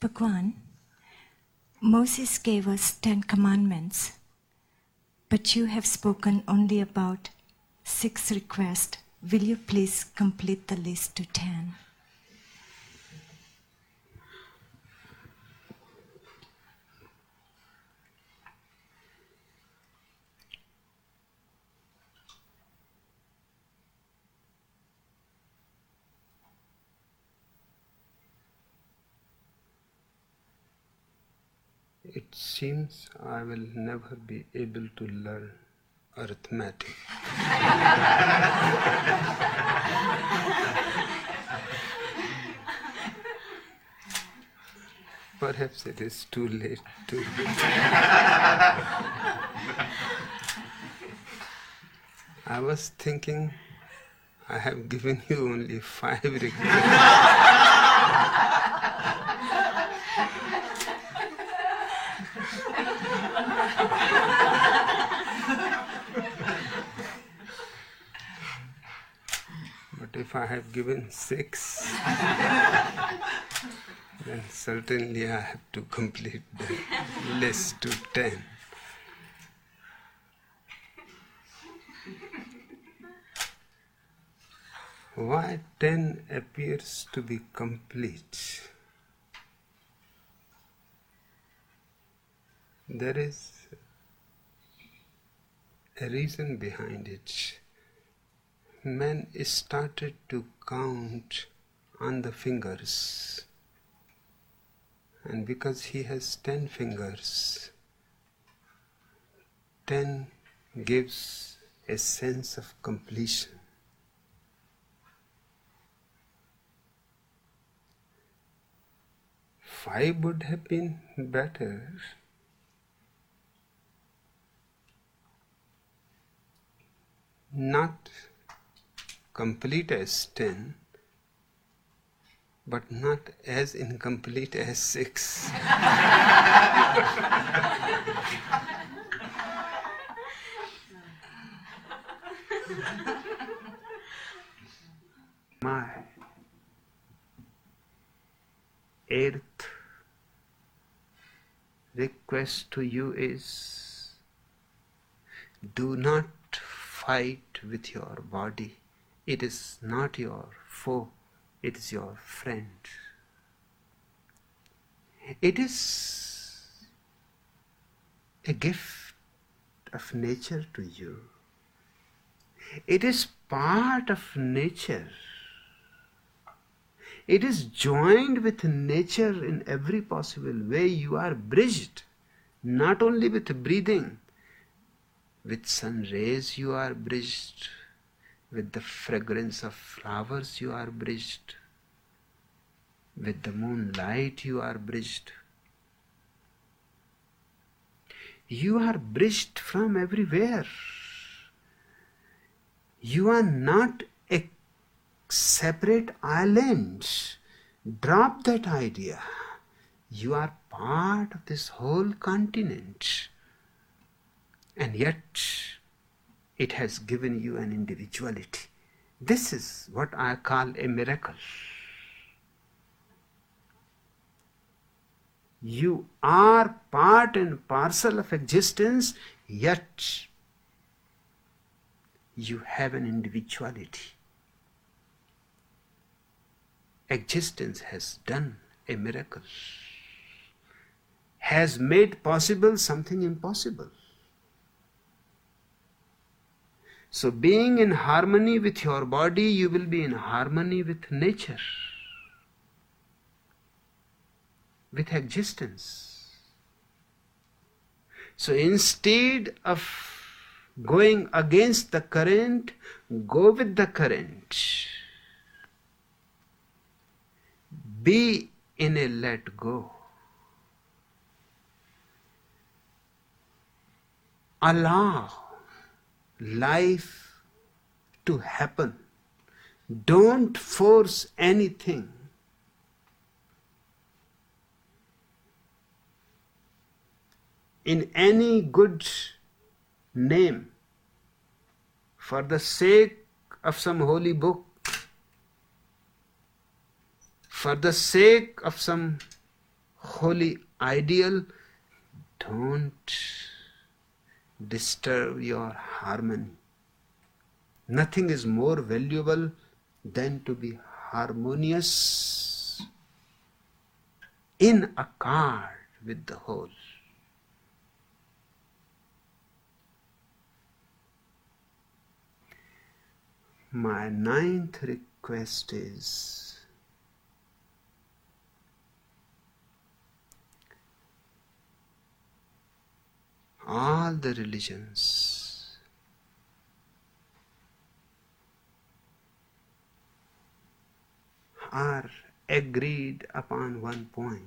Bhagwan, Moses gave us Ten Commandments, but you have spoken only about six requests. Will you please complete the list to ten? It seems I will never be able to learn arithmetic. Perhaps it is too late to. I was thinking I have given you only five requests. but if I have given six, then certainly I have to complete the list to ten. Why ten appears to be complete? There is a reason behind it. Man started to count on the fingers, and because he has ten fingers, ten gives a sense of completion. Five would have been better. Not complete as ten, but not as incomplete as six. My eighth request to you is do not fight with your body. It is not your foe, it is your friend. It is a gift of nature to you. It is part of nature. It is joined with nature in every possible way. You are bridged, not only with breathing, with sun rays you are bridged, with the fragrance of flowers you are bridged, with the moonlight you are bridged. You are bridged from everywhere. You are not a separate island. Drop that idea. You are part of this whole continent. And yet, it has given you an individuality. This is what I call a miracle. You are part and parcel of existence, yet you have an individuality. Existence has done a miracle, has made possible something impossible. So, being in harmony with your body, you will be in harmony with nature, with existence. So, instead of going against the current, go with the current. Be in a let go. Allow life to happen. Don't force anything. In any good name, for the sake of some holy book, for the sake of some holy ideal, don't disturb your harmony. Nothing is more valuable than to be harmonious in accord with the whole. My ninth request is all the religions. Are agreed upon one point.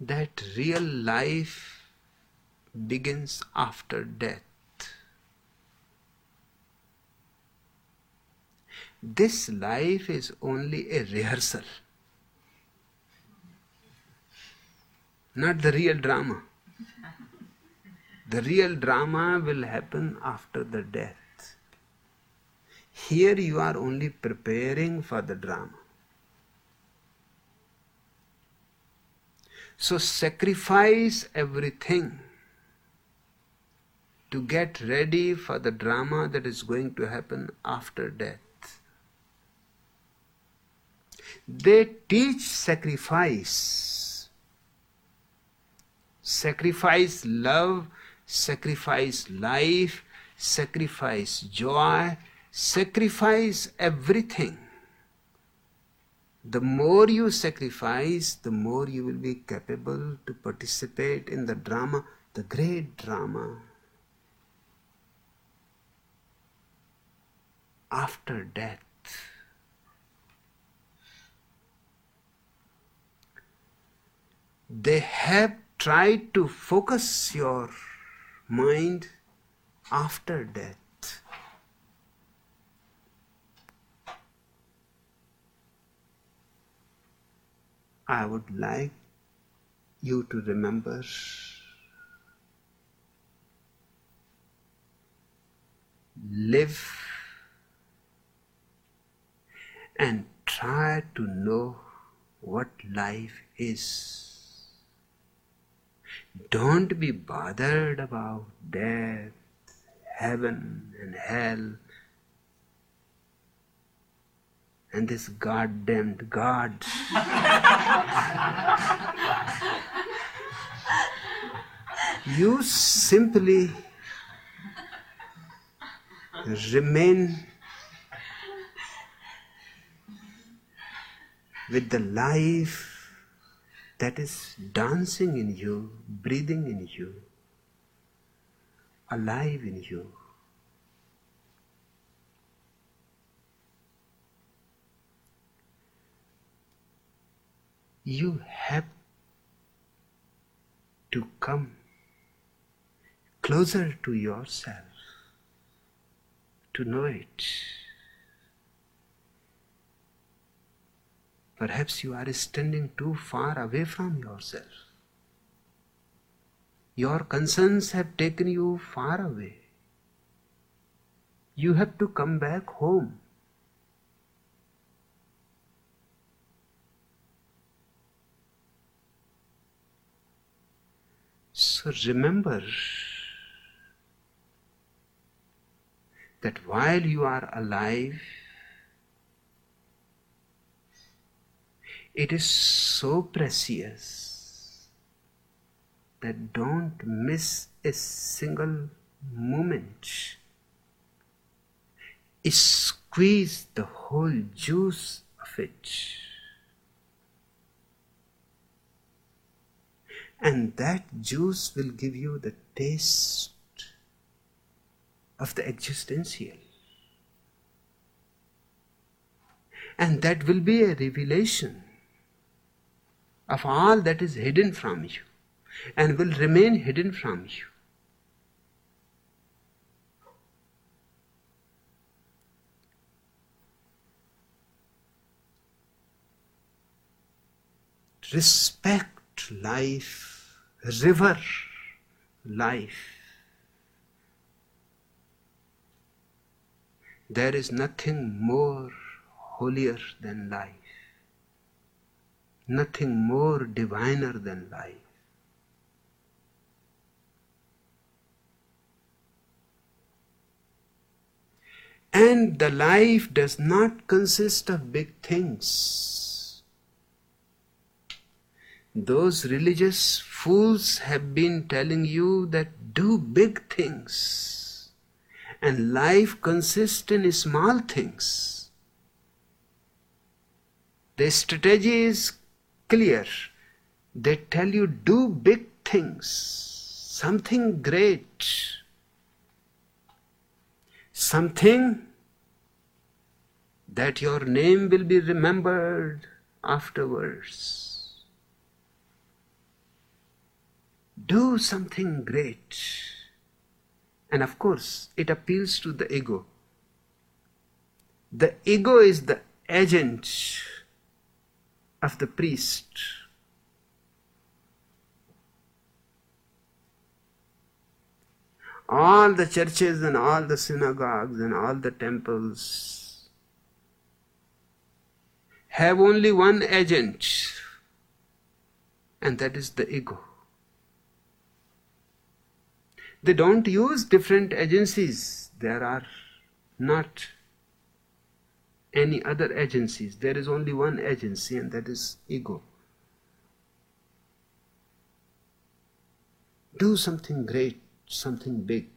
That real life begins after death. This life is only a rehearsal, not the real drama. The real drama will happen after the death. Here you are only preparing for the drama. So sacrifice everything to get ready for the drama that is going to happen after death. They teach sacrifice. Sacrifice love, sacrifice life, sacrifice joy, sacrifice everything. The more you sacrifice, the more you will be capable to participate in the drama, the great drama. After death. they have tried to focus your mind after death. I would like you to remember live and try to know what life is. Don't be bothered about death, heaven, and hell, and this goddamned God. you simply remain with the life that is dancing in you, breathing in you, alive in you. You have to come closer to yourself to know it. Perhaps you are standing too far away from yourself. Your concerns have taken you far away. You have to come back home. So remember that while you are alive, It is so precious that don't miss a single moment. Squeeze the whole juice of it. And that juice will give you the taste of the existential. And that will be a revelation of all that is hidden from you and will remain hidden from you. Respect life, river life. There is nothing more holier than life. Nothing more diviner than life. And the life does not consist of big things. Those religious fools have been telling you that do big things, and life consists in small things. The strategy is clear. They tell you do big things, something great, something that your name will be remembered afterwards. Do something great. And of course, it appeals to the ego. The ego is the agent of the priest. All the churches and all the synagogues and all the temples have only one agent, and that is the ego. They don't use different agencies. There are not any other agencies. There is only one agency, and that is ego. Do something great, something big.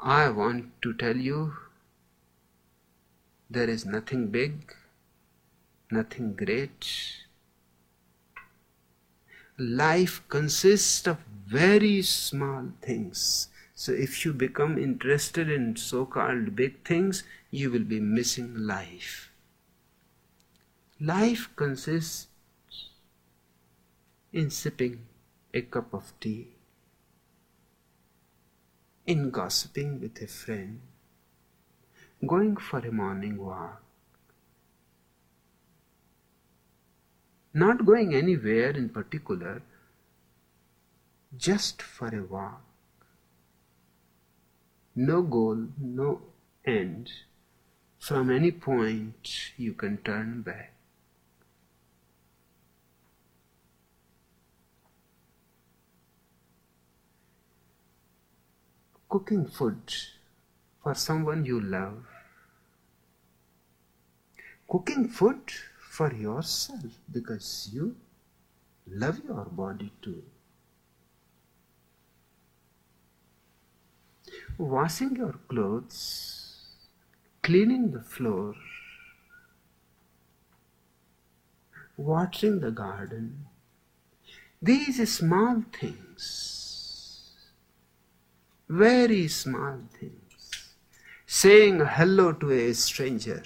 I want to tell you there is nothing big, nothing great. Life consists of very small things. So if you become interested in so called big things, you will be missing life. Life consists in sipping a cup of tea, in gossiping with a friend, going for a morning walk, not going anywhere in particular, just for a walk. No goal, no end. From any point you can turn back. Cooking food for someone you love. Cooking food for yourself because you love your body too. Washing your clothes, cleaning the floor, watering the garden. These small things, very small things. Saying hello to a stranger.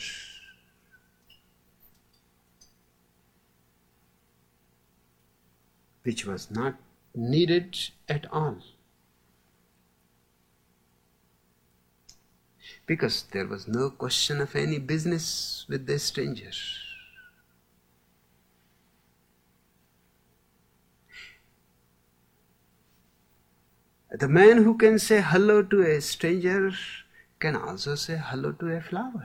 Which was not needed at all. Because there was no question of any business with the stranger. The man who can say hello to a stranger can also say hello to a flower.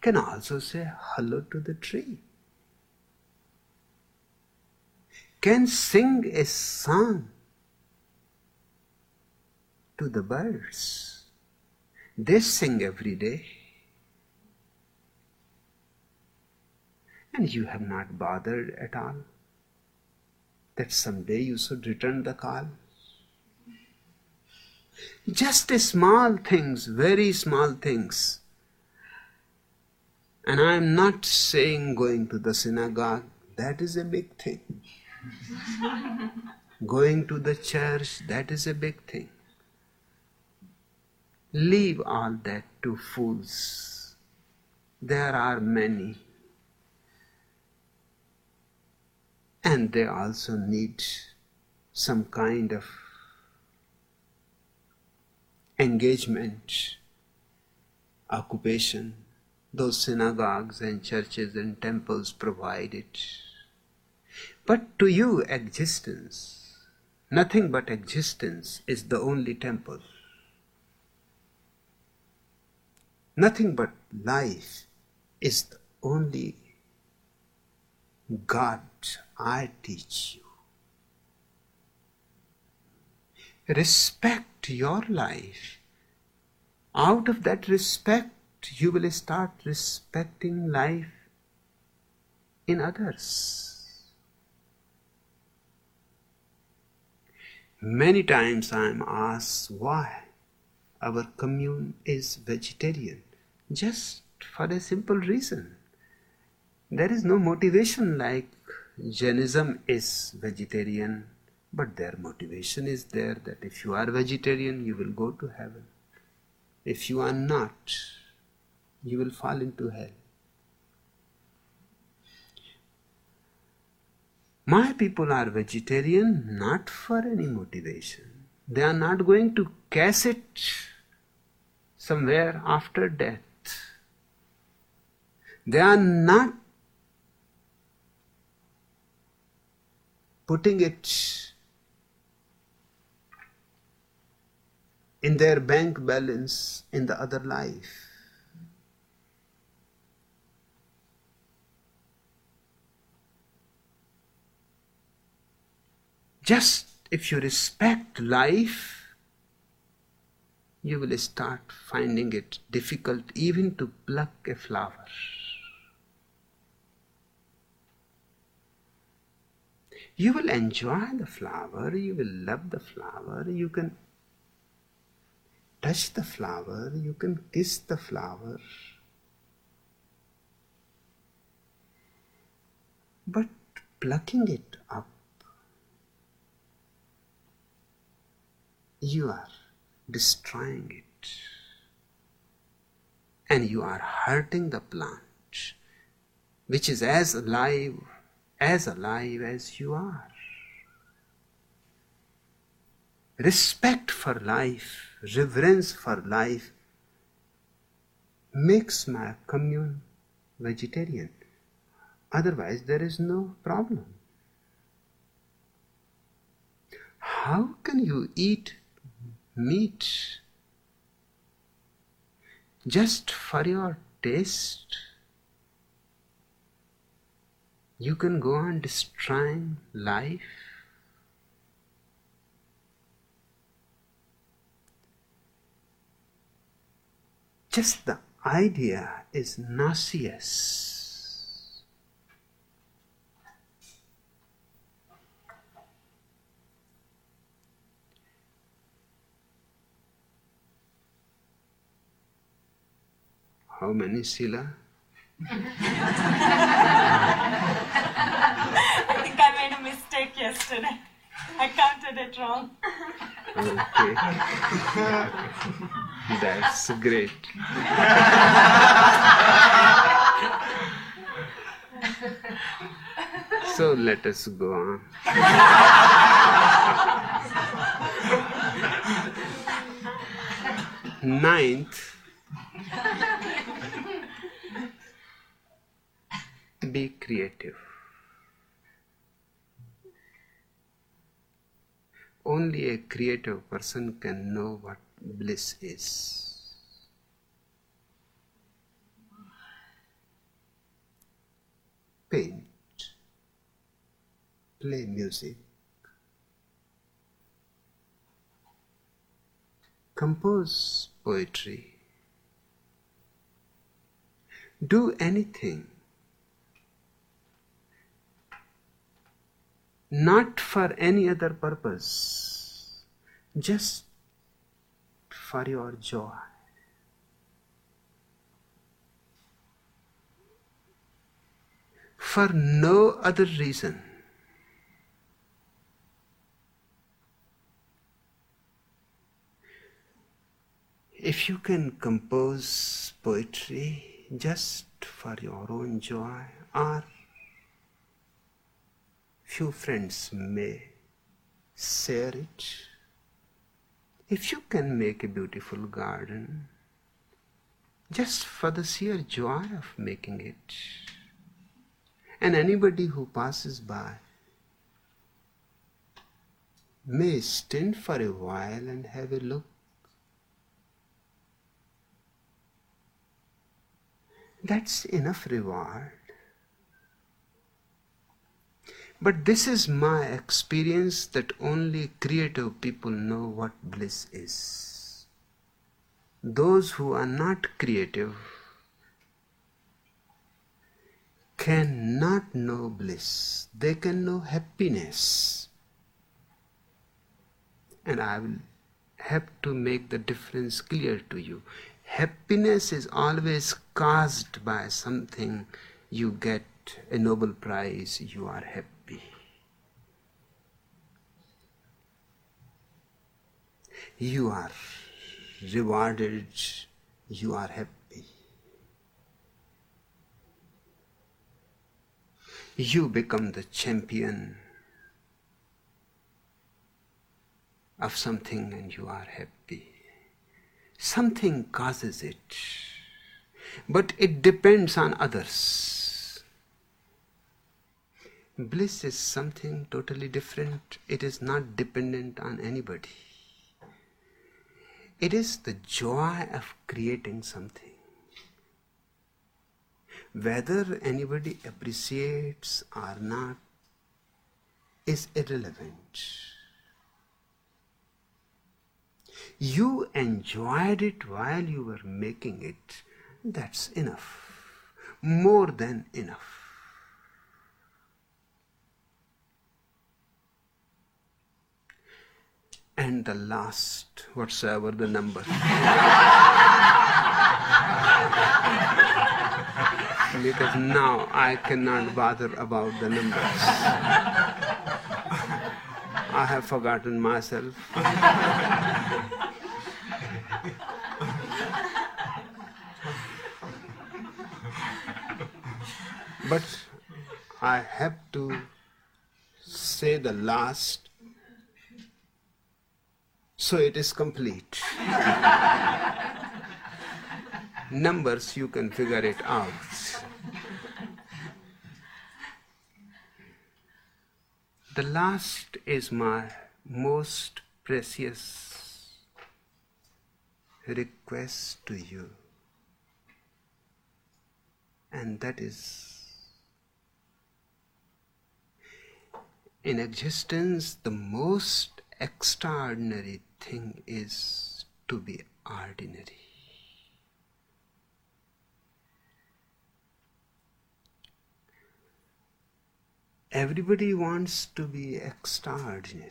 Can also say hello to the tree. Can sing a song to the birds. They sing every day. And you have not bothered at all that someday you should return the call. Just small things, very small things. And I am not saying going to the synagogue, that is a big thing. going to the church, that is a big thing. Leave all that to fools. There are many. And they also need some kind of engagement, occupation. Those synagogues and churches and temples provide it. But to you, existence, nothing but existence is the only temple. Nothing but life is the only God I teach you. Respect your life. Out of that respect, you will start respecting life in others. Many times I am asked why our commune is vegetarian. Just for a simple reason. There is no motivation like Jainism is vegetarian, but their motivation is there that if you are vegetarian, you will go to heaven. If you are not, you will fall into hell. My people are vegetarian not for any motivation. They are not going to cash it somewhere after death. They are not putting it in their bank balance in the other life. Just if you respect life, you will start finding it difficult even to pluck a flower. You will enjoy the flower, you will love the flower, you can touch the flower, you can kiss the flower. But plucking it up, you are destroying it. And you are hurting the plant, which is as alive as alive as you are. Respect for life, reverence for life makes my commune vegetarian. Otherwise, there is no problem. How can you eat meat just for your taste? you can go on destroying life. Just the idea is nauseous. How many Sheela? I think I made a mistake yesterday. I counted it wrong. Okay. That's great. so let us go on. Ninth, be creative. Only a creative person can know what bliss is. Paint, play music, compose poetry, do anything not for any other purpose, just for your joy. For no other reason. If you can compose poetry just for your own joy or few friends may share it. If you can make a beautiful garden just for the sheer joy of making it, and anybody who passes by may stand for a while and have a look. That's enough reward. But this is my experience that only creative people know what bliss is. Those who are not creative cannot know bliss, they can know happiness. And I will have to make the difference clear to you. Happiness is always caused by something you get a Nobel Prize, you are happy. You are rewarded, you are happy. You become the champion of something and you are happy. Something causes it, but it depends on others. Bliss is something totally different. It is not dependent on anybody. It is the joy of creating something. Whether anybody appreciates or not is irrelevant. You enjoyed it while you were making it. That's enough. More than enough. And the last, whatsoever the number. because now I cannot bother about the numbers. I have forgotten myself. but I have to say the last so it is complete. Numbers, you can figure it out. The last is my most precious request to you, and that is in existence the most extraordinary thing is to be ordinary. Everybody wants to be extraordinary.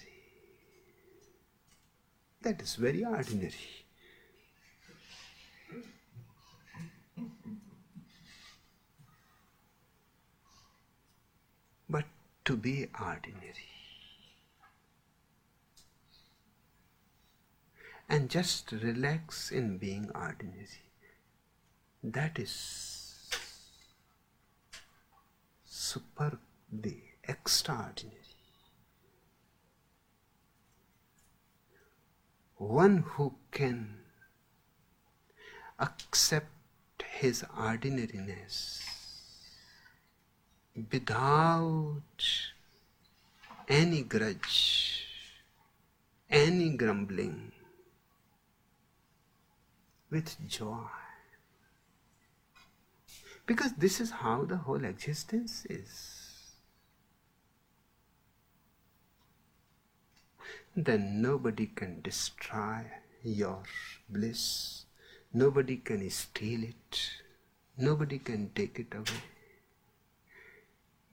That is very ordinary. But to be ordinary and just relax in being ordinary. That is superbly extraordinary. One who can accept his ordinariness without any grudge, any grumbling, with joy. Because this is how the whole existence is. Then nobody can destroy your bliss, nobody can steal it, nobody can take it away.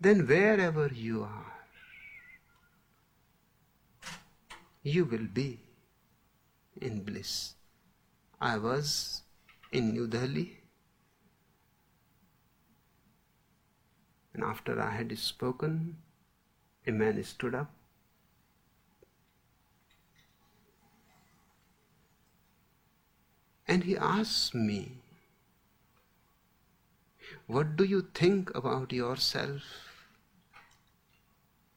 Then wherever you are, you will be in bliss. I was in New Delhi, and after I had spoken, a man stood up. And he asked me, What do you think about yourself?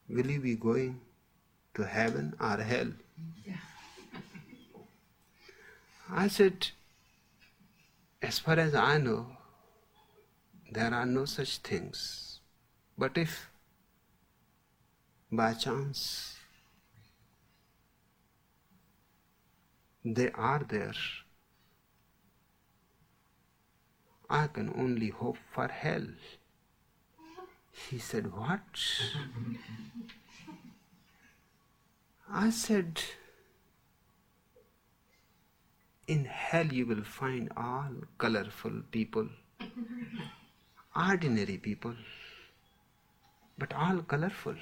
Will you be going to heaven or hell? Yeah. I said, as far as I know, there are no such things. But if by chance they are there, I can only hope for hell. He said, What? I said, In hell you will find all colorful people, ordinary people, but all colorful.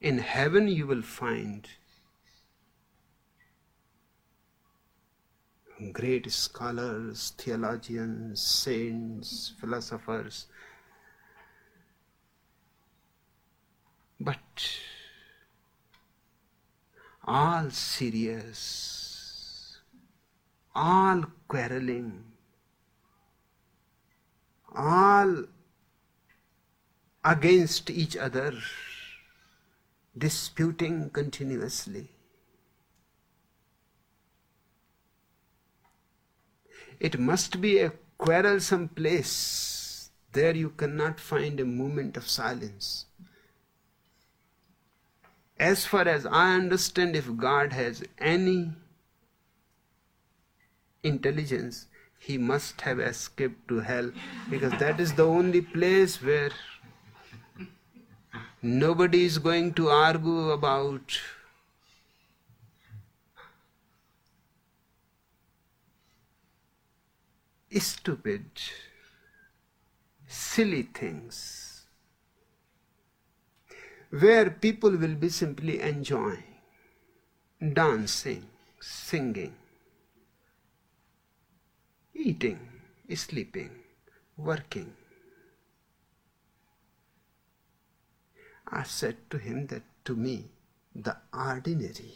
In heaven you will find great scholars, theologians, saints, philosophers. But all serious, all quarreling, all against each other, disputing continuously. It must be a quarrelsome place. There you cannot find a moment of silence. As far as I understand, if God has any intelligence, he must have escaped to hell because that is the only place where nobody is going to argue about stupid, silly things, where people will be simply enjoying, dancing, singing, eating, sleeping, working. I said to him that to me, the ordinary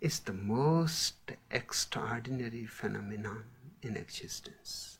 is the most extraordinary phenomenon in existence.